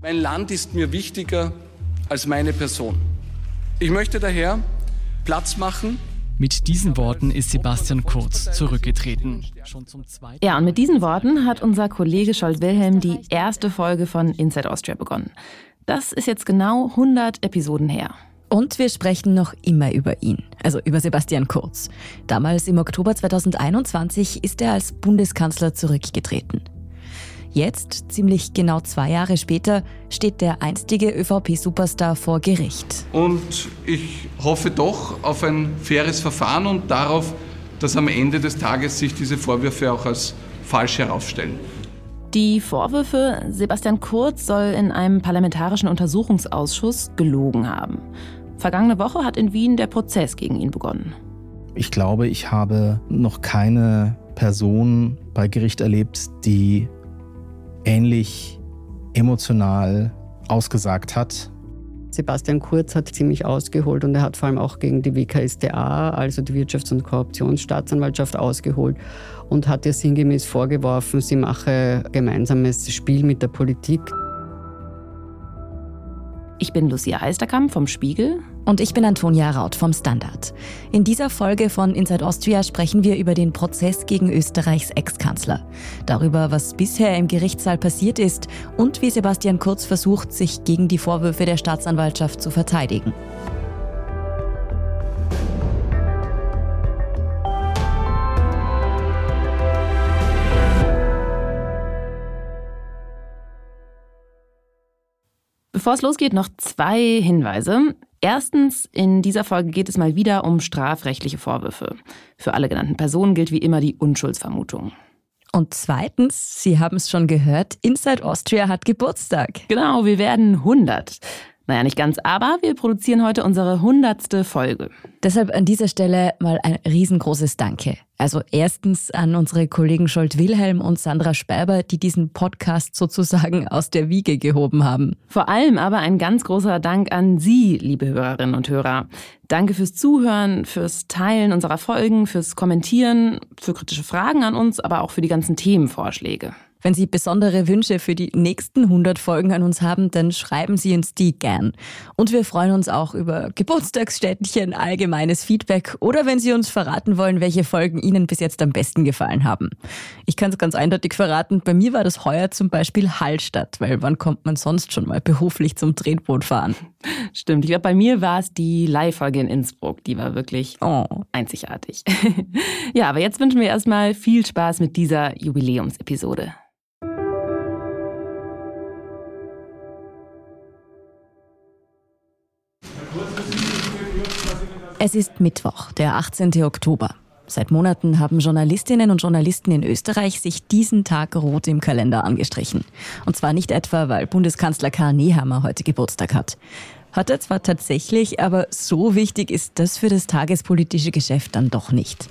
Mein Land ist mir wichtiger als meine Person. Ich möchte daher Platz machen mit diesen Worten ist Sebastian Kurz zurückgetreten. Ja, und mit diesen Worten hat unser Kollege Scholt Wilhelm die erste Folge von Inside Austria begonnen. Das ist jetzt genau 100 Episoden her. Und wir sprechen noch immer über ihn, also über Sebastian Kurz. Damals im Oktober 2021 ist er als Bundeskanzler zurückgetreten. Jetzt, ziemlich genau zwei Jahre später, steht der einstige ÖVP-Superstar vor Gericht. Und ich hoffe doch auf ein faires Verfahren und darauf, dass am Ende des Tages sich diese Vorwürfe auch als falsch herausstellen. Die Vorwürfe, Sebastian Kurz soll in einem parlamentarischen Untersuchungsausschuss gelogen haben. Vergangene Woche hat in Wien der Prozess gegen ihn begonnen. Ich glaube, ich habe noch keine Person bei Gericht erlebt, die ähnlich emotional ausgesagt hat. Sebastian Kurz hat ziemlich ausgeholt und er hat vor allem auch gegen die WKSDA, also die Wirtschafts- und Korruptionsstaatsanwaltschaft, ausgeholt und hat ihr sinngemäß vorgeworfen, sie mache gemeinsames Spiel mit der Politik. Ich bin Lucia Heisterkamp vom Spiegel. Und ich bin Antonia Raut vom Standard. In dieser Folge von Inside Austria sprechen wir über den Prozess gegen Österreichs Ex-Kanzler. Darüber, was bisher im Gerichtssaal passiert ist und wie Sebastian Kurz versucht, sich gegen die Vorwürfe der Staatsanwaltschaft zu verteidigen. Bevor es losgeht, noch zwei Hinweise. Erstens, in dieser Folge geht es mal wieder um strafrechtliche Vorwürfe. Für alle genannten Personen gilt wie immer die Unschuldsvermutung. Und zweitens, Sie haben es schon gehört, Inside Austria hat Geburtstag. Genau, wir werden 100. Naja, nicht ganz, aber wir produzieren heute unsere hundertste Folge. Deshalb an dieser Stelle mal ein riesengroßes Danke. Also erstens an unsere Kollegen Scholt Wilhelm und Sandra Sperber, die diesen Podcast sozusagen aus der Wiege gehoben haben. Vor allem aber ein ganz großer Dank an Sie, liebe Hörerinnen und Hörer. Danke fürs Zuhören, fürs Teilen unserer Folgen, fürs Kommentieren, für kritische Fragen an uns, aber auch für die ganzen Themenvorschläge. Wenn Sie besondere Wünsche für die nächsten 100 Folgen an uns haben, dann schreiben Sie uns die gern. Und wir freuen uns auch über Geburtstagsständchen, allgemeines Feedback oder wenn Sie uns verraten wollen, welche Folgen Ihnen bis jetzt am besten gefallen haben. Ich kann es ganz eindeutig verraten, bei mir war das heuer zum Beispiel Hallstatt, weil wann kommt man sonst schon mal beruflich zum Tretboot fahren? Stimmt, ich glaube, bei mir war es die Live-Folge in Innsbruck. Die war wirklich oh. einzigartig. ja, aber jetzt wünschen wir erstmal viel Spaß mit dieser Jubiläumsepisode. Es ist Mittwoch, der 18. Oktober. Seit Monaten haben Journalistinnen und Journalisten in Österreich sich diesen Tag rot im Kalender angestrichen. Und zwar nicht etwa, weil Bundeskanzler Karl Nehammer heute Geburtstag hat. Hat er zwar tatsächlich, aber so wichtig ist das für das tagespolitische Geschäft dann doch nicht.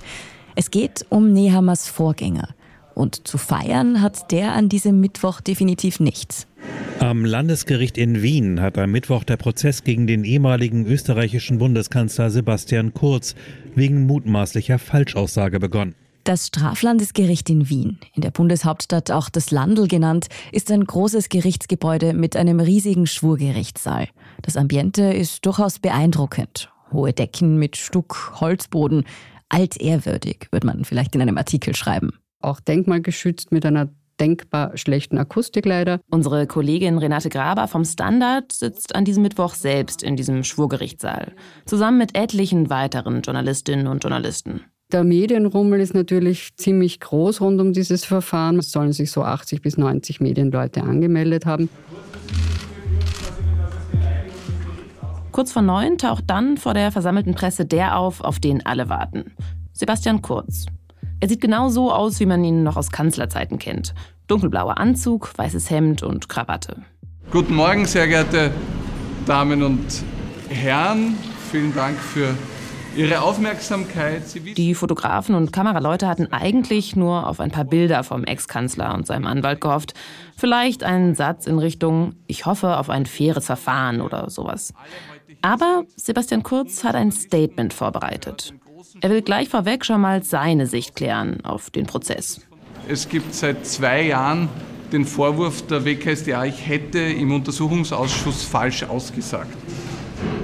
Es geht um Nehammers Vorgänger. Und zu feiern hat der an diesem Mittwoch definitiv nichts. Am Landesgericht in Wien hat am Mittwoch der Prozess gegen den ehemaligen österreichischen Bundeskanzler Sebastian Kurz wegen mutmaßlicher Falschaussage begonnen. Das Straflandesgericht in Wien, in der Bundeshauptstadt auch das Landl genannt, ist ein großes Gerichtsgebäude mit einem riesigen Schwurgerichtssaal. Das Ambiente ist durchaus beeindruckend. Hohe Decken mit Stuck, Holzboden, altehrwürdig, würde man vielleicht in einem Artikel schreiben. Auch denkmalgeschützt mit einer denkbar schlechten Akustik leider. Unsere Kollegin Renate Graber vom Standard sitzt an diesem Mittwoch selbst in diesem Schwurgerichtssaal, zusammen mit etlichen weiteren Journalistinnen und Journalisten. Der Medienrummel ist natürlich ziemlich groß rund um dieses Verfahren. Es sollen sich so 80 bis 90 Medienleute angemeldet haben. Kurz vor neun taucht dann vor der versammelten Presse der auf, auf den alle warten. Sebastian Kurz, er sieht genau so aus, wie man ihn noch aus Kanzlerzeiten kennt. Dunkelblauer Anzug, weißes Hemd und Krawatte. Guten Morgen, sehr geehrte Damen und Herren. Vielen Dank für Ihre Aufmerksamkeit. Die Fotografen und Kameraleute hatten eigentlich nur auf ein paar Bilder vom Ex-Kanzler und seinem Anwalt gehofft. Vielleicht einen Satz in Richtung, ich hoffe auf ein faires Verfahren oder sowas. Aber Sebastian Kurz hat ein Statement vorbereitet. Er will gleich vorweg schon mal seine Sicht klären auf den Prozess. Es gibt seit zwei Jahren den Vorwurf der WKSDA, ich hätte im Untersuchungsausschuss falsch ausgesagt.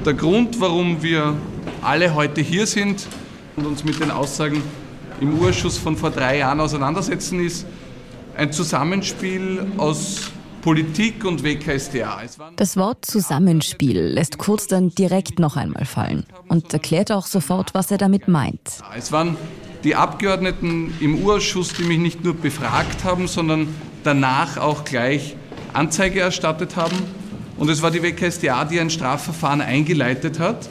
Der Grund, warum wir alle heute hier sind und uns mit den Aussagen im Urschuss von vor drei Jahren auseinandersetzen, ist ein Zusammenspiel aus Politik und WKSDA. Das Wort Zusammenspiel lässt Kurz dann direkt noch einmal fallen und erklärt auch sofort, was er damit meint. Es waren die Abgeordneten im Urschuss, die mich nicht nur befragt haben, sondern danach auch gleich Anzeige erstattet haben. Und es war die WKSDA, die ein Strafverfahren eingeleitet hat.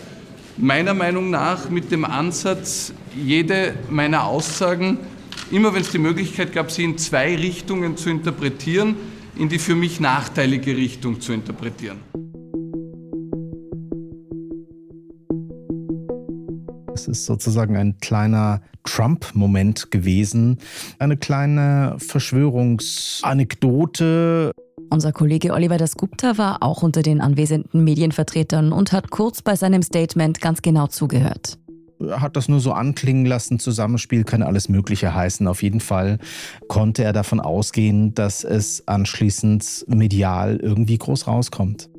Meiner Meinung nach mit dem Ansatz, jede meiner Aussagen, immer wenn es die Möglichkeit gab, sie in zwei Richtungen zu interpretieren, in die für mich nachteilige Richtung zu interpretieren. Es ist sozusagen ein kleiner Trump-Moment gewesen, eine kleine Verschwörungsanekdote. Unser Kollege Oliver Dasgupta war auch unter den anwesenden Medienvertretern und hat kurz bei seinem Statement ganz genau zugehört hat das nur so anklingen lassen. Zusammenspiel kann alles Mögliche heißen. Auf jeden Fall konnte er davon ausgehen, dass es anschließend medial irgendwie groß rauskommt.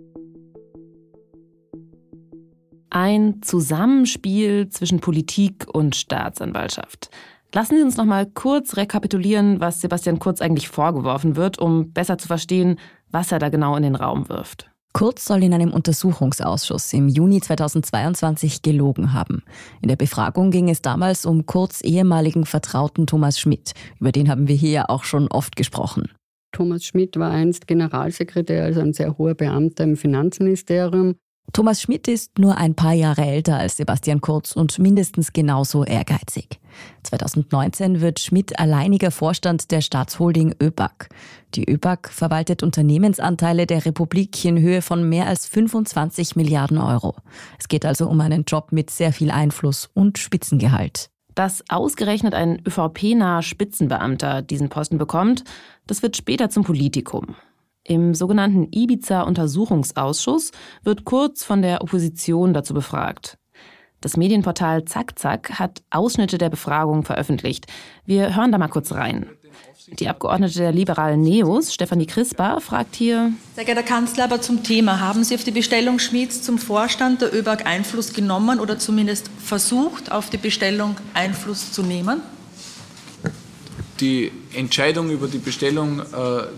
Ein Zusammenspiel zwischen Politik und Staatsanwaltschaft. Lassen Sie uns noch mal kurz rekapitulieren, was Sebastian Kurz eigentlich vorgeworfen wird, um besser zu verstehen, was er da genau in den Raum wirft. Kurz soll in einem Untersuchungsausschuss im Juni 2022 gelogen haben. In der Befragung ging es damals um Kurz ehemaligen Vertrauten Thomas Schmidt. Über den haben wir hier ja auch schon oft gesprochen. Thomas Schmidt war einst Generalsekretär, also ein sehr hoher Beamter im Finanzministerium. Thomas Schmidt ist nur ein paar Jahre älter als Sebastian Kurz und mindestens genauso ehrgeizig. 2019 wird Schmidt alleiniger Vorstand der Staatsholding ÖBAG. Die ÖBAG verwaltet Unternehmensanteile der Republik in Höhe von mehr als 25 Milliarden Euro. Es geht also um einen Job mit sehr viel Einfluss und Spitzengehalt. Dass ausgerechnet ein ÖVP-naher Spitzenbeamter diesen Posten bekommt, das wird später zum Politikum. Im sogenannten Ibiza-Untersuchungsausschuss wird Kurz von der Opposition dazu befragt. Das Medienportal Zack Zack hat Ausschnitte der Befragung veröffentlicht. Wir hören da mal kurz rein. Die Abgeordnete der liberalen Neos, Stefanie Crispa, fragt hier: Sehr geehrter Kanzler, aber zum Thema. Haben Sie auf die Bestellung Schmieds zum Vorstand der ÖBAG Einfluss genommen oder zumindest versucht, auf die Bestellung Einfluss zu nehmen? Die Entscheidung über die Bestellung äh,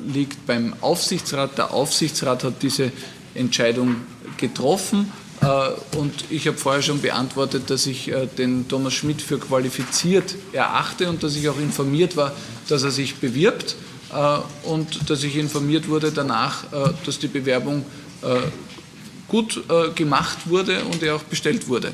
liegt beim Aufsichtsrat. Der Aufsichtsrat hat diese Entscheidung getroffen. Äh, und ich habe vorher schon beantwortet, dass ich äh, den Thomas Schmidt für qualifiziert erachte und dass ich auch informiert war, dass er sich bewirbt äh, und dass ich informiert wurde danach, äh, dass die Bewerbung äh, gut gemacht wurde und er auch bestellt wurde.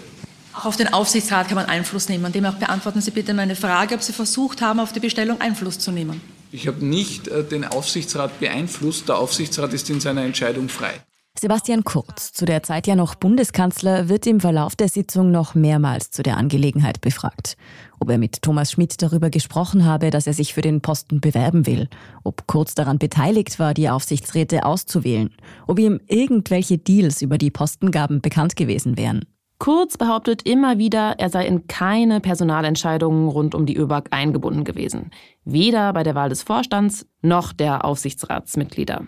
Auch auf den Aufsichtsrat kann man Einfluss nehmen. Demnach beantworten Sie bitte meine Frage, ob Sie versucht haben, auf die Bestellung Einfluss zu nehmen. Ich habe nicht äh, den Aufsichtsrat beeinflusst. Der Aufsichtsrat ist in seiner Entscheidung frei. Sebastian Kurz, zu der Zeit ja noch Bundeskanzler, wird im Verlauf der Sitzung noch mehrmals zu der Angelegenheit befragt. Ob er mit Thomas Schmidt darüber gesprochen habe, dass er sich für den Posten bewerben will, ob Kurz daran beteiligt war, die Aufsichtsräte auszuwählen, ob ihm irgendwelche Deals über die Postengaben bekannt gewesen wären. Kurz behauptet immer wieder, er sei in keine Personalentscheidungen rund um die ÖBAG eingebunden gewesen. Weder bei der Wahl des Vorstands noch der Aufsichtsratsmitglieder.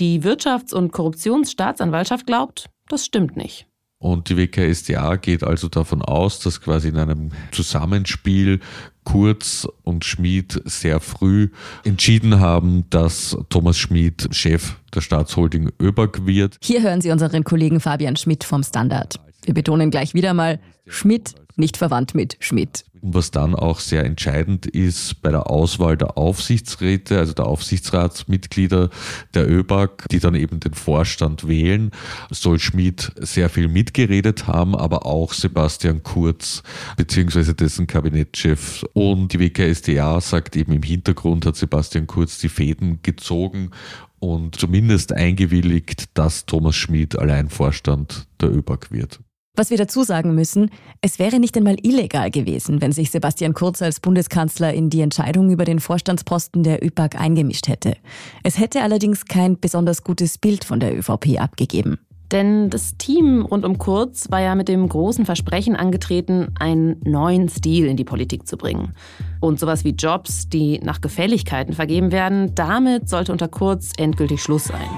Die Wirtschafts- und Korruptionsstaatsanwaltschaft glaubt, das stimmt nicht. Und die WKSDA geht also davon aus, dass quasi in einem Zusammenspiel Kurz und Schmid sehr früh entschieden haben, dass Thomas Schmid Chef der Staatsholding ÖBAG wird. Hier hören Sie unseren Kollegen Fabian Schmidt vom Standard. Wir betonen gleich wieder mal, Schmidt nicht verwandt mit Schmidt. Was dann auch sehr entscheidend ist bei der Auswahl der Aufsichtsräte, also der Aufsichtsratsmitglieder der ÖBAG, die dann eben den Vorstand wählen, soll Schmidt sehr viel mitgeredet haben, aber auch Sebastian Kurz beziehungsweise dessen Kabinettschef. Und die WKSDA sagt eben im Hintergrund hat Sebastian Kurz die Fäden gezogen und zumindest eingewilligt, dass Thomas Schmid allein Vorstand der ÖBAG wird. Was wir dazu sagen müssen, es wäre nicht einmal illegal gewesen, wenn sich Sebastian Kurz als Bundeskanzler in die Entscheidung über den Vorstandsposten der ÖPAG eingemischt hätte. Es hätte allerdings kein besonders gutes Bild von der ÖVP abgegeben. Denn das Team rund um Kurz war ja mit dem großen Versprechen angetreten, einen neuen Stil in die Politik zu bringen. Und sowas wie Jobs, die nach Gefälligkeiten vergeben werden, damit sollte unter Kurz endgültig Schluss sein.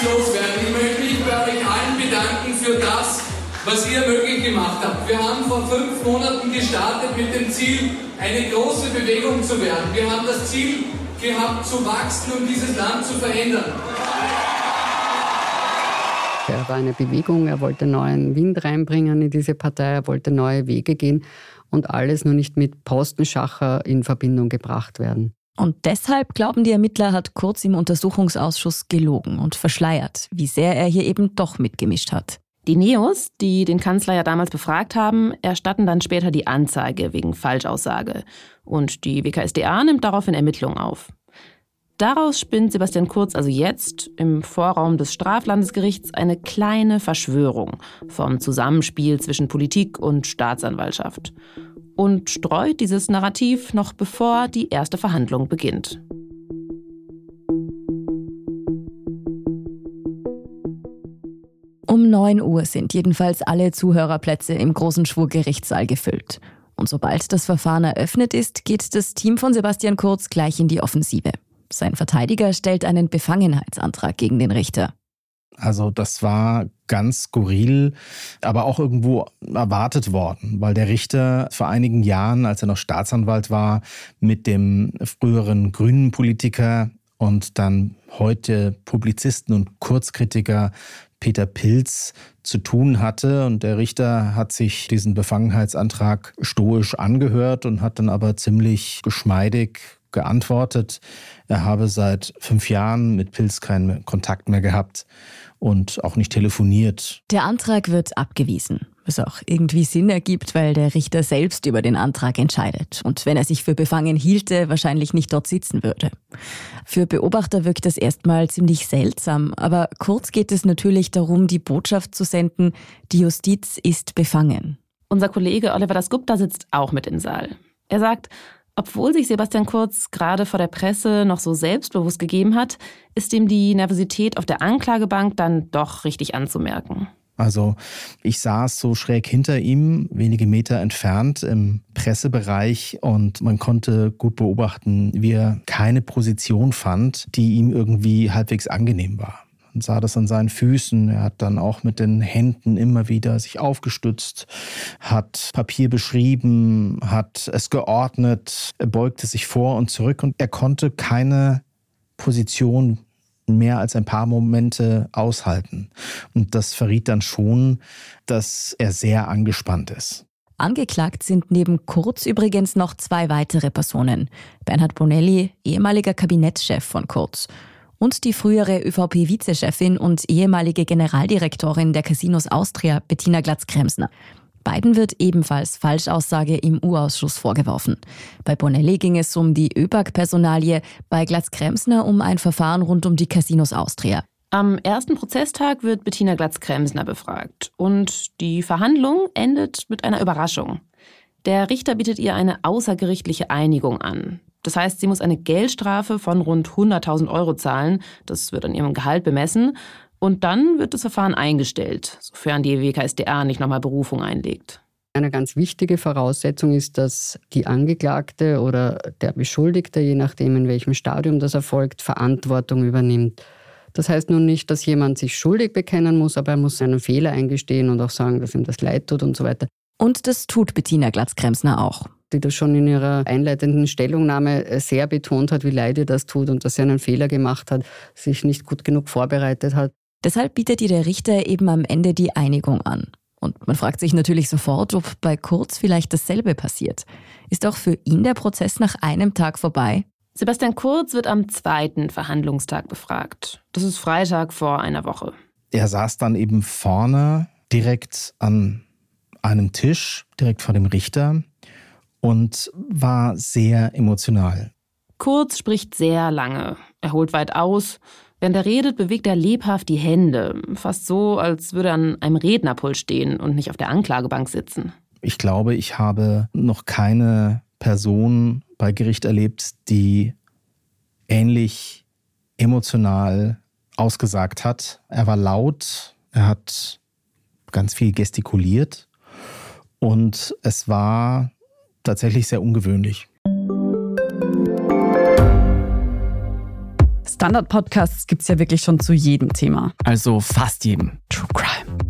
Eins loswerden. Ich möchte mich bei euch allen bedanken für das, was ihr möglich gemacht habt. Wir haben vor fünf Monaten gestartet mit dem Ziel, eine große Bewegung zu werden. Wir haben das Ziel gehabt, zu wachsen und dieses Land zu verändern. Er war eine Bewegung, er wollte neuen Wind reinbringen in diese Partei, er wollte neue Wege gehen und alles nur nicht mit Postenschacher in Verbindung gebracht werden. Und deshalb glauben die Ermittler, hat Kurz im Untersuchungsausschuss gelogen und verschleiert, wie sehr er hier eben doch mitgemischt hat. Die Neos, die den Kanzler ja damals befragt haben, erstatten dann später die Anzeige wegen Falschaussage. Und die WKSDA nimmt daraufhin Ermittlungen auf. Daraus spinnt Sebastian Kurz also jetzt im Vorraum des Straflandesgerichts eine kleine Verschwörung vom Zusammenspiel zwischen Politik und Staatsanwaltschaft und streut dieses Narrativ noch bevor die erste Verhandlung beginnt. Um 9 Uhr sind jedenfalls alle Zuhörerplätze im großen Schwurgerichtssaal gefüllt. Und sobald das Verfahren eröffnet ist, geht das Team von Sebastian Kurz gleich in die Offensive. Sein Verteidiger stellt einen Befangenheitsantrag gegen den Richter. Also das war ganz skurril, aber auch irgendwo erwartet worden, weil der Richter vor einigen Jahren, als er noch Staatsanwalt war, mit dem früheren grünen Politiker und dann heute Publizisten und Kurzkritiker Peter Pilz zu tun hatte. Und der Richter hat sich diesen Befangenheitsantrag stoisch angehört und hat dann aber ziemlich geschmeidig geantwortet, er habe seit fünf Jahren mit Pilz keinen Kontakt mehr gehabt und auch nicht telefoniert. Der Antrag wird abgewiesen, was auch irgendwie Sinn ergibt, weil der Richter selbst über den Antrag entscheidet und wenn er sich für befangen hielte, wahrscheinlich nicht dort sitzen würde. Für Beobachter wirkt das erstmal ziemlich seltsam, aber kurz geht es natürlich darum, die Botschaft zu senden, die Justiz ist befangen. Unser Kollege Oliver Dasgupta sitzt auch mit im Saal. Er sagt, obwohl sich Sebastian Kurz gerade vor der Presse noch so selbstbewusst gegeben hat, ist ihm die Nervosität auf der Anklagebank dann doch richtig anzumerken. Also ich saß so schräg hinter ihm, wenige Meter entfernt im Pressebereich und man konnte gut beobachten, wie er keine Position fand, die ihm irgendwie halbwegs angenehm war und sah das an seinen Füßen. Er hat dann auch mit den Händen immer wieder sich aufgestützt, hat Papier beschrieben, hat es geordnet, er beugte sich vor und zurück und er konnte keine Position mehr als ein paar Momente aushalten. Und das verriet dann schon, dass er sehr angespannt ist. Angeklagt sind neben Kurz übrigens noch zwei weitere Personen. Bernhard Bonelli, ehemaliger Kabinettschef von Kurz und die frühere ÖVP-Vizechefin und ehemalige Generaldirektorin der Casinos Austria, Bettina Glatz-Kremsner. Beiden wird ebenfalls Falschaussage im U-Ausschuss vorgeworfen. Bei Bonelli ging es um die ÖBAG-Personalie, bei Glatz-Kremsner um ein Verfahren rund um die Casinos Austria. Am ersten Prozesstag wird Bettina Glatz-Kremsner befragt und die Verhandlung endet mit einer Überraschung. Der Richter bietet ihr eine außergerichtliche Einigung an. Das heißt, sie muss eine Geldstrafe von rund 100.000 Euro zahlen. Das wird an ihrem Gehalt bemessen. Und dann wird das Verfahren eingestellt, sofern die WKSDA nicht nochmal Berufung einlegt. Eine ganz wichtige Voraussetzung ist, dass die Angeklagte oder der Beschuldigte, je nachdem in welchem Stadium das erfolgt, Verantwortung übernimmt. Das heißt nun nicht, dass jemand sich schuldig bekennen muss, aber er muss seinen Fehler eingestehen und auch sagen, dass ihm das leid tut und so weiter. Und das tut Bettina Glatzkremsner auch die das schon in ihrer einleitenden Stellungnahme äh, sehr betont hat, wie leid ihr das tut und dass sie einen Fehler gemacht hat, sich nicht gut genug vorbereitet hat. Deshalb bietet ihr der Richter eben am Ende die Einigung an. Und man fragt sich natürlich sofort, ob bei Kurz vielleicht dasselbe passiert. Ist auch für ihn der Prozess nach einem Tag vorbei? Sebastian Kurz wird am zweiten Verhandlungstag befragt. Das ist Freitag vor einer Woche. Er saß dann eben vorne direkt an einem Tisch, direkt vor dem Richter und war sehr emotional. Kurz spricht sehr lange. Er holt weit aus. Während er redet, bewegt er lebhaft die Hände. Fast so, als würde er an einem Rednerpult stehen und nicht auf der Anklagebank sitzen. Ich glaube, ich habe noch keine Person bei Gericht erlebt, die ähnlich emotional ausgesagt hat. Er war laut, er hat ganz viel gestikuliert und es war tatsächlich sehr ungewöhnlich. Standard-Podcasts gibt es ja wirklich schon zu jedem Thema. Also fast jedem. True Crime.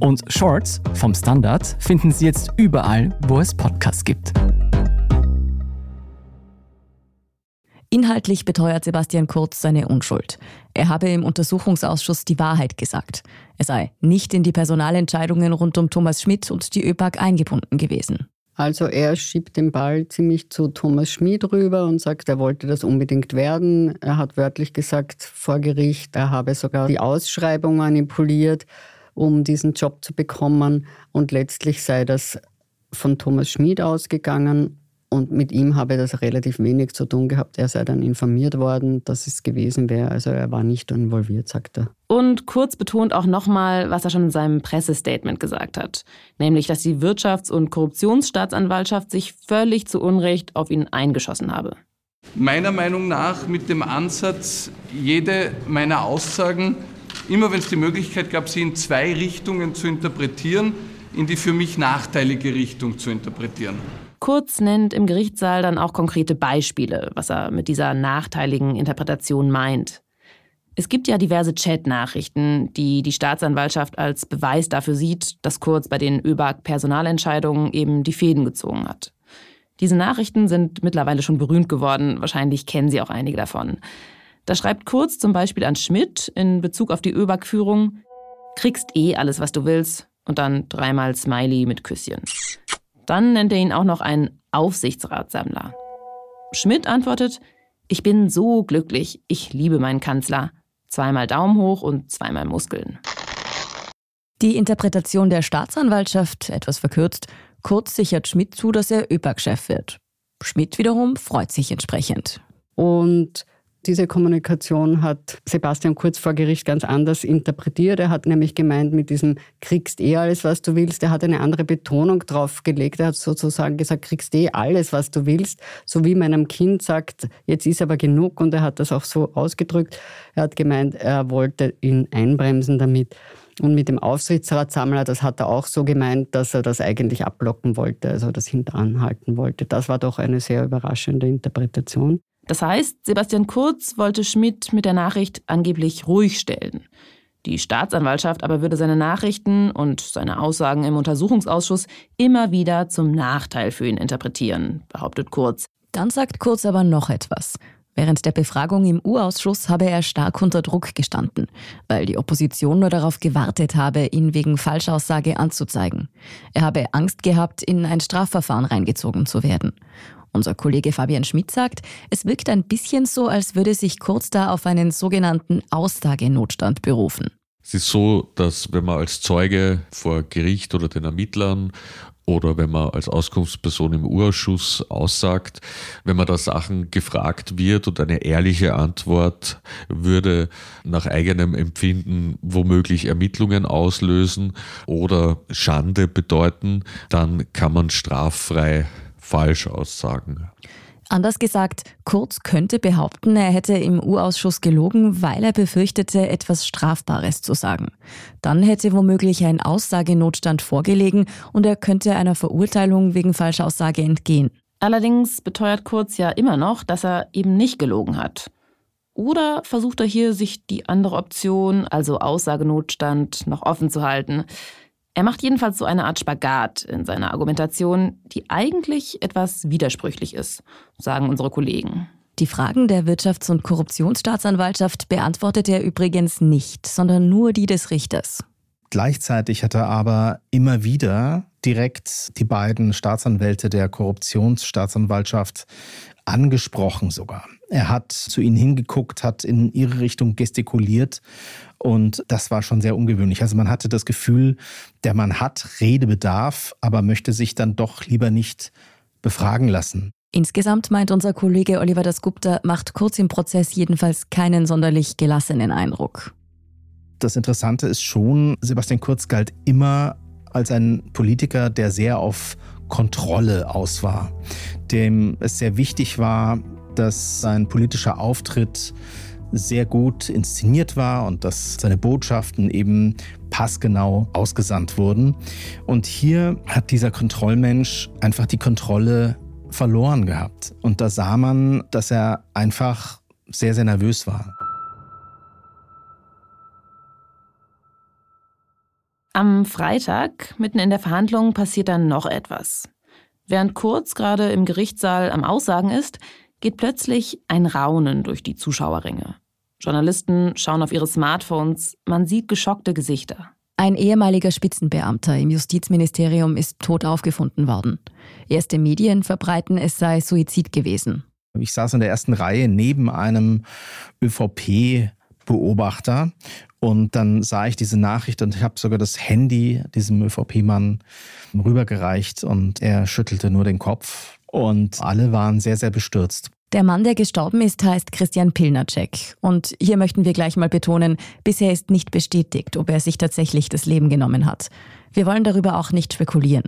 Und Shorts vom Standard finden Sie jetzt überall, wo es Podcasts gibt. Inhaltlich beteuert Sebastian Kurz seine Unschuld. Er habe im Untersuchungsausschuss die Wahrheit gesagt. Er sei nicht in die Personalentscheidungen rund um Thomas Schmidt und die ÖPAG eingebunden gewesen. Also er schiebt den Ball ziemlich zu Thomas Schmid rüber und sagt, er wollte das unbedingt werden. Er hat wörtlich gesagt vor Gericht, er habe sogar die Ausschreibung manipuliert, um diesen Job zu bekommen. Und letztlich sei das von Thomas Schmid ausgegangen und mit ihm habe das relativ wenig zu tun gehabt. Er sei dann informiert worden, dass es gewesen wäre. Also er war nicht involviert, sagt er. Und Kurz betont auch nochmal, was er schon in seinem Pressestatement gesagt hat. Nämlich, dass die Wirtschafts- und Korruptionsstaatsanwaltschaft sich völlig zu Unrecht auf ihn eingeschossen habe. Meiner Meinung nach mit dem Ansatz, jede meiner Aussagen, immer wenn es die Möglichkeit gab, sie in zwei Richtungen zu interpretieren, in die für mich nachteilige Richtung zu interpretieren. Kurz nennt im Gerichtssaal dann auch konkrete Beispiele, was er mit dieser nachteiligen Interpretation meint. Es gibt ja diverse Chat-Nachrichten, die die Staatsanwaltschaft als Beweis dafür sieht, dass Kurz bei den ÖBAG-Personalentscheidungen eben die Fäden gezogen hat. Diese Nachrichten sind mittlerweile schon berühmt geworden, wahrscheinlich kennen Sie auch einige davon. Da schreibt Kurz zum Beispiel an Schmidt in Bezug auf die ÖBAG-Führung, kriegst eh alles, was du willst, und dann dreimal Smiley mit Küsschen. Dann nennt er ihn auch noch einen Aufsichtsratssammler. Schmidt antwortet, ich bin so glücklich, ich liebe meinen Kanzler. Zweimal Daumen hoch und zweimal Muskeln. Die Interpretation der Staatsanwaltschaft, etwas verkürzt, kurz sichert Schmidt zu, dass er ÖPAG-Chef wird. Schmidt wiederum freut sich entsprechend. Und diese Kommunikation hat Sebastian Kurz vor Gericht ganz anders interpretiert. Er hat nämlich gemeint, mit diesem kriegst eh alles, was du willst. Er hat eine andere Betonung drauf gelegt. Er hat sozusagen gesagt, kriegst eh alles, was du willst. So wie man einem Kind sagt, jetzt ist aber genug. Und er hat das auch so ausgedrückt. Er hat gemeint, er wollte ihn einbremsen damit. Und mit dem Aufsichtsratssammler, das hat er auch so gemeint, dass er das eigentlich abblocken wollte, also das hinteranhalten wollte. Das war doch eine sehr überraschende Interpretation. Das heißt, Sebastian Kurz wollte Schmidt mit der Nachricht angeblich ruhig stellen. Die Staatsanwaltschaft aber würde seine Nachrichten und seine Aussagen im Untersuchungsausschuss immer wieder zum Nachteil für ihn interpretieren, behauptet Kurz. Dann sagt Kurz aber noch etwas. Während der Befragung im U-Ausschuss habe er stark unter Druck gestanden, weil die Opposition nur darauf gewartet habe, ihn wegen Falschaussage anzuzeigen. Er habe Angst gehabt, in ein Strafverfahren reingezogen zu werden. Unser Kollege Fabian Schmidt sagt, es wirkt ein bisschen so, als würde sich Kurz da auf einen sogenannten Aussagenotstand berufen. Es ist so, dass wenn man als Zeuge vor Gericht oder den Ermittlern oder wenn man als Auskunftsperson im Urausschuss aussagt, wenn man da Sachen gefragt wird und eine ehrliche Antwort würde nach eigenem Empfinden womöglich Ermittlungen auslösen oder Schande bedeuten, dann kann man straffrei Falschaussagen. Anders gesagt, Kurz könnte behaupten, er hätte im U-Ausschuss gelogen, weil er befürchtete, etwas Strafbares zu sagen. Dann hätte womöglich ein Aussagenotstand vorgelegen und er könnte einer Verurteilung wegen Falschaussage entgehen. Allerdings beteuert Kurz ja immer noch, dass er eben nicht gelogen hat. Oder versucht er hier, sich die andere Option, also Aussagenotstand, noch offen zu halten? Er macht jedenfalls so eine Art Spagat in seiner Argumentation, die eigentlich etwas widersprüchlich ist, sagen unsere Kollegen. Die Fragen der Wirtschafts- und Korruptionsstaatsanwaltschaft beantwortet er übrigens nicht, sondern nur die des Richters. Gleichzeitig hat er aber immer wieder direkt die beiden Staatsanwälte der Korruptionsstaatsanwaltschaft angesprochen sogar. Er hat zu ihnen hingeguckt, hat in ihre Richtung gestikuliert Und das war schon sehr ungewöhnlich. Also man hatte das Gefühl, der Mann hat Redebedarf, aber möchte sich dann doch lieber nicht befragen lassen. Insgesamt meint unser Kollege Oliver Dasgupta, macht kurz im Prozess jedenfalls keinen sonderlich gelassenen Eindruck. Das Interessante ist schon, Sebastian Kurz galt immer als ein Politiker, der sehr auf Kontrolle aus war, dem es sehr wichtig war, dass sein politischer Auftritt sehr gut inszeniert war und dass seine Botschaften eben passgenau ausgesandt wurden. Und hier hat dieser Kontrollmensch einfach die Kontrolle verloren gehabt. Und da sah man, dass er einfach sehr, sehr nervös war. Am Freitag, mitten in der Verhandlung, passiert dann noch etwas. Während Kurz gerade im Gerichtssaal am Aussagen ist, geht plötzlich ein Raunen durch die Zuschauerringe. Journalisten schauen auf ihre Smartphones, man sieht geschockte Gesichter. Ein ehemaliger Spitzenbeamter im Justizministerium ist tot aufgefunden worden. Erste Medien verbreiten, es sei Suizid gewesen. Ich saß in der ersten Reihe neben einem ÖVP-Beobachter und dann sah ich diese Nachricht und ich habe sogar das Handy diesem ÖVP-Mann rübergereicht und er schüttelte nur den Kopf und alle waren sehr, sehr bestürzt. Der Mann, der gestorben ist, heißt Christian Pilnacek. Und hier möchten wir gleich mal betonen, bisher ist nicht bestätigt, ob er sich tatsächlich das Leben genommen hat. Wir wollen darüber auch nicht spekulieren,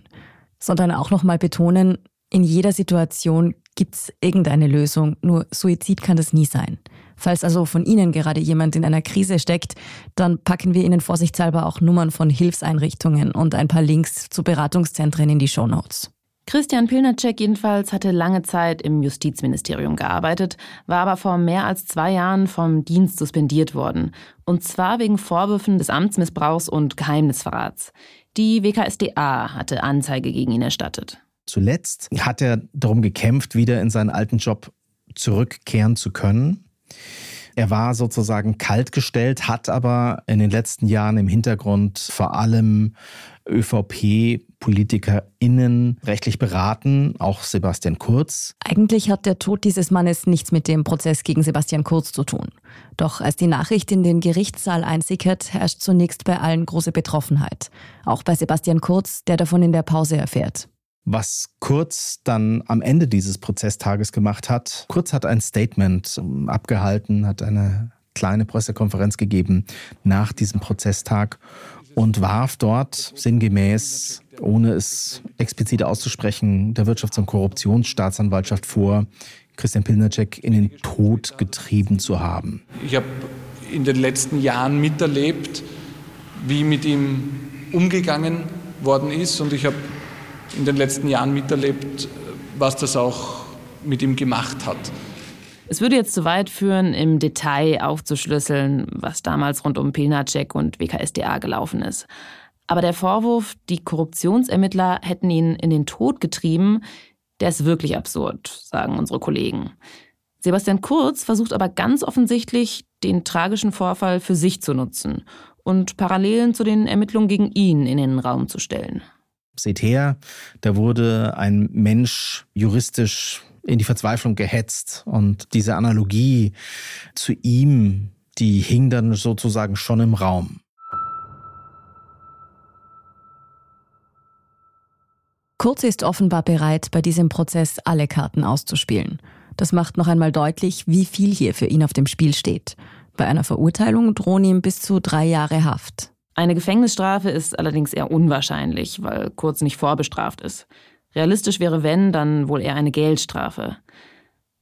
sondern auch nochmal betonen, in jeder Situation gibt es irgendeine Lösung, nur Suizid kann das nie sein. Falls also von Ihnen gerade jemand in einer Krise steckt, dann packen wir Ihnen vorsichtshalber auch Nummern von Hilfseinrichtungen und ein paar Links zu Beratungszentren in die Shownotes. Christian Pilnacek jedenfalls hatte lange Zeit im Justizministerium gearbeitet, war aber vor mehr als zwei Jahren vom Dienst suspendiert worden. Und zwar wegen Vorwürfen des Amtsmissbrauchs und Geheimnisverrats. Die WKSDA hatte Anzeige gegen ihn erstattet. Zuletzt hat er darum gekämpft, wieder in seinen alten Job zurückkehren zu können. Er war sozusagen kaltgestellt, hat aber in den letzten Jahren im Hintergrund vor allem ÖVP-PolitikerInnen rechtlich beraten, auch Sebastian Kurz. Eigentlich hat der Tod dieses Mannes nichts mit dem Prozess gegen Sebastian Kurz zu tun. Doch als die Nachricht in den Gerichtssaal einsickert, herrscht zunächst bei allen große Betroffenheit. Auch bei Sebastian Kurz, der davon in der Pause erfährt. Was Kurz dann am Ende dieses Prozesstages gemacht hat, Kurz hat ein Statement ähm, abgehalten, hat eine kleine Pressekonferenz gegeben nach diesem Prozesstag und warf dort sinngemäß, ohne es explizit auszusprechen, der Wirtschafts- und Korruptionsstaatsanwaltschaft vor, Christian Pilnacek in den Tod getrieben zu haben. Ich habe in den letzten Jahren miterlebt, wie mit ihm umgegangen worden ist und ich habe in den letzten Jahren miterlebt, was das auch mit ihm gemacht hat. Es würde jetzt zu weit führen, im Detail aufzuschlüsseln, was damals rund um Pilnacek und WKSDA gelaufen ist. Aber der Vorwurf, die Korruptionsermittler hätten ihn in den Tod getrieben, der ist wirklich absurd, sagen unsere Kollegen. Sebastian Kurz versucht aber ganz offensichtlich, den tragischen Vorfall für sich zu nutzen und Parallelen zu den Ermittlungen gegen ihn in den Raum zu stellen. Seht her, da wurde ein Mensch juristisch in die Verzweiflung gehetzt. Und diese Analogie zu ihm, die hing dann sozusagen schon im Raum. Kurz ist offenbar bereit, bei diesem Prozess alle Karten auszuspielen. Das macht noch einmal deutlich, wie viel hier für ihn auf dem Spiel steht. Bei einer Verurteilung drohen ihm bis zu drei Jahre Haft. Eine Gefängnisstrafe ist allerdings eher unwahrscheinlich, weil Kurz nicht vorbestraft ist. Realistisch wäre, wenn, dann wohl eher eine Geldstrafe.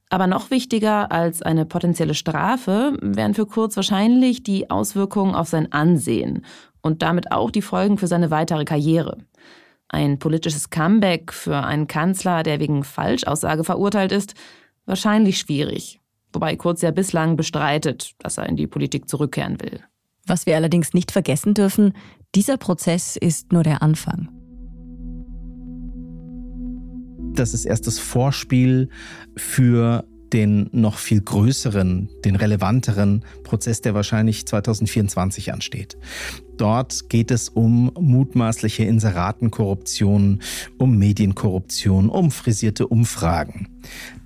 Aber noch wichtiger als eine potenzielle Strafe wären für Kurz wahrscheinlich die Auswirkungen auf sein Ansehen und damit auch die Folgen für seine weitere Karriere. Ein politisches Comeback für einen Kanzler, der wegen Falschaussage verurteilt ist, wahrscheinlich schwierig. Wobei Kurz ja bislang bestreitet, dass er in die Politik zurückkehren will. Was wir allerdings nicht vergessen dürfen, dieser Prozess ist nur der Anfang. Das ist erst das Vorspiel für den noch viel größeren, den relevanteren Prozess, der wahrscheinlich 2024 ansteht. Dort geht es um mutmaßliche Inseratenkorruption, um Medienkorruption, um frisierte Umfragen.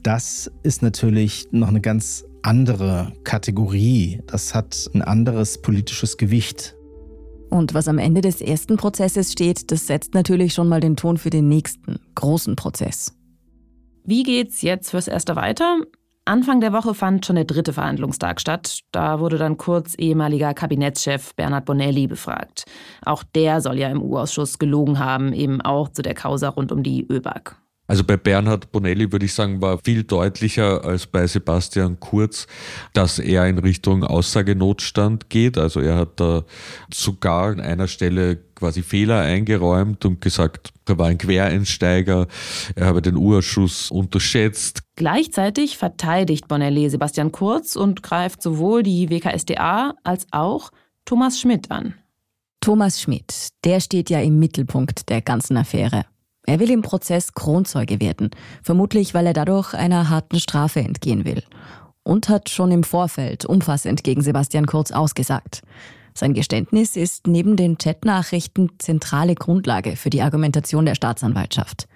Das ist natürlich noch eine ganz andere Kategorie, das hat ein anderes politisches Gewicht. Und was am Ende des ersten Prozesses steht, das setzt natürlich schon mal den Ton für den nächsten, großen Prozess. Wie geht's jetzt fürs Erste weiter? Anfang der Woche fand schon der dritte Verhandlungstag statt. Da wurde dann kurz ehemaliger Kabinettschef Bernhard Bonelli befragt. Auch der soll ja im U-Ausschuss gelogen haben, eben auch zu der Causa rund um die ÖBAG. Also bei Bernhard Bonelli würde ich sagen, war viel deutlicher als bei Sebastian Kurz, dass er in Richtung Aussagenotstand geht. Also er hat da sogar an einer Stelle quasi Fehler eingeräumt und gesagt, er war ein Quereinsteiger, er habe den Urschuss unterschätzt. Gleichzeitig verteidigt Bonelli Sebastian Kurz und greift sowohl die WKSDA als auch Thomas Schmidt an. Thomas Schmidt, der steht ja im Mittelpunkt der ganzen Affäre. Er will im Prozess Kronzeuge werden, vermutlich weil er dadurch einer harten Strafe entgehen will. Und hat schon im Vorfeld umfassend gegen Sebastian Kurz ausgesagt. Sein Geständnis ist neben den Chatnachrichten zentrale Grundlage für die Argumentation der Staatsanwaltschaft.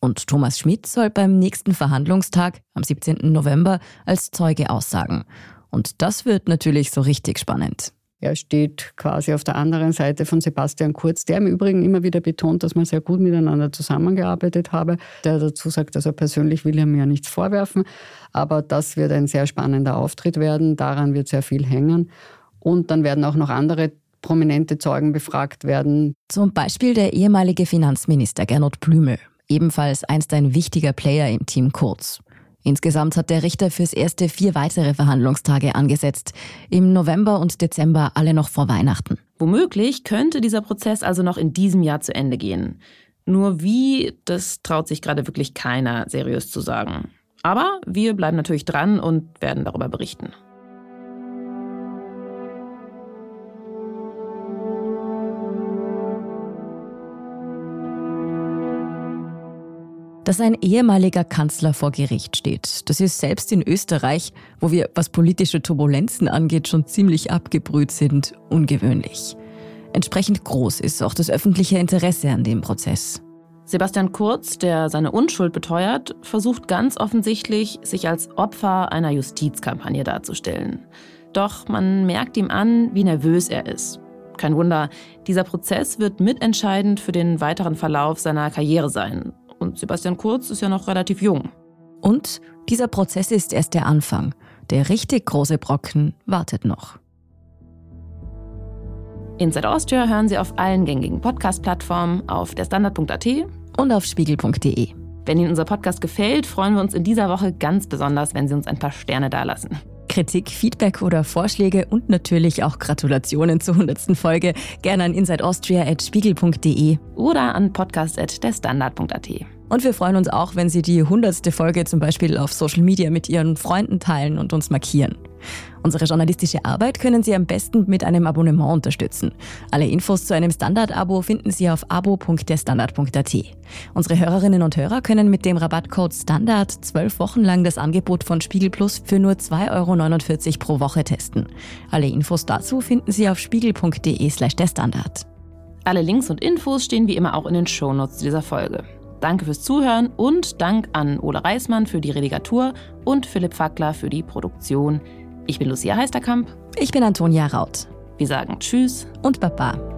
Und Thomas Schmidt soll beim nächsten Verhandlungstag am 17. November als Zeuge aussagen. Und das wird natürlich so richtig spannend. Er steht quasi auf der anderen Seite von Sebastian Kurz, der im Übrigen immer wieder betont, dass man sehr gut miteinander zusammengearbeitet habe. Der dazu sagt, also persönlich will er mir nichts vorwerfen. Aber das wird ein sehr spannender Auftritt werden. Daran wird sehr viel hängen. Und dann werden auch noch andere prominente Zeugen befragt werden. Zum Beispiel der ehemalige Finanzminister Gernot Blümel, ebenfalls einst ein wichtiger Player im Team Kurz. Insgesamt hat der Richter fürs erste vier weitere Verhandlungstage angesetzt. Im November und Dezember alle noch vor Weihnachten. Womöglich könnte dieser Prozess also noch in diesem Jahr zu Ende gehen. Nur wie, das traut sich gerade wirklich keiner seriös zu sagen. Aber wir bleiben natürlich dran und werden darüber berichten. Dass ein ehemaliger Kanzler vor Gericht steht. Das ist selbst in Österreich, wo wir, was politische Turbulenzen angeht, schon ziemlich abgebrüht sind, ungewöhnlich. Entsprechend groß ist auch das öffentliche Interesse an dem Prozess. Sebastian Kurz, der seine Unschuld beteuert, versucht ganz offensichtlich, sich als Opfer einer Justizkampagne darzustellen. Doch man merkt ihm an, wie nervös er ist. Kein Wunder, dieser Prozess wird mitentscheidend für den weiteren Verlauf seiner Karriere sein. Und Sebastian Kurz ist ja noch relativ jung. Und dieser Prozess ist erst der Anfang. Der richtig große Brocken wartet noch. Inside Austria hören Sie auf allen gängigen Podcast-Plattformen, auf derstandard.at und auf spiegel.de. Wenn Ihnen unser Podcast gefällt, freuen wir uns in dieser Woche ganz besonders, wenn Sie uns ein paar Sterne dalassen. Kritik, Feedback oder Vorschläge und natürlich auch Gratulationen zur 100. Folge gerne an insideaustria.spiegel.de oder an podcast.derstandard.at. Und wir freuen uns auch, wenn Sie die 100. Folge zum Beispiel auf Social Media mit Ihren Freunden teilen und uns markieren. Unsere journalistische Arbeit können Sie am besten mit einem Abonnement unterstützen. Alle Infos zu einem Standard-Abo finden Sie auf abo.derstandard.at. Unsere Hörerinnen und Hörer können mit dem Rabattcode STANDARD zwölf Wochen lang das Angebot von Spiegel Plus für nur 2,49 Euro pro Woche testen. Alle Infos dazu finden Sie auf spiegel.de slash der Standard. Alle Links und Infos stehen wie immer auch in den Shownotes dieser Folge. Danke fürs Zuhören und Dank an Ole Reismann für die Redigatur und Philipp Fackler für die Produktion. Ich bin Lucia Heisterkamp. Ich bin Antonia Raut. Wir sagen Tschüss und Baba.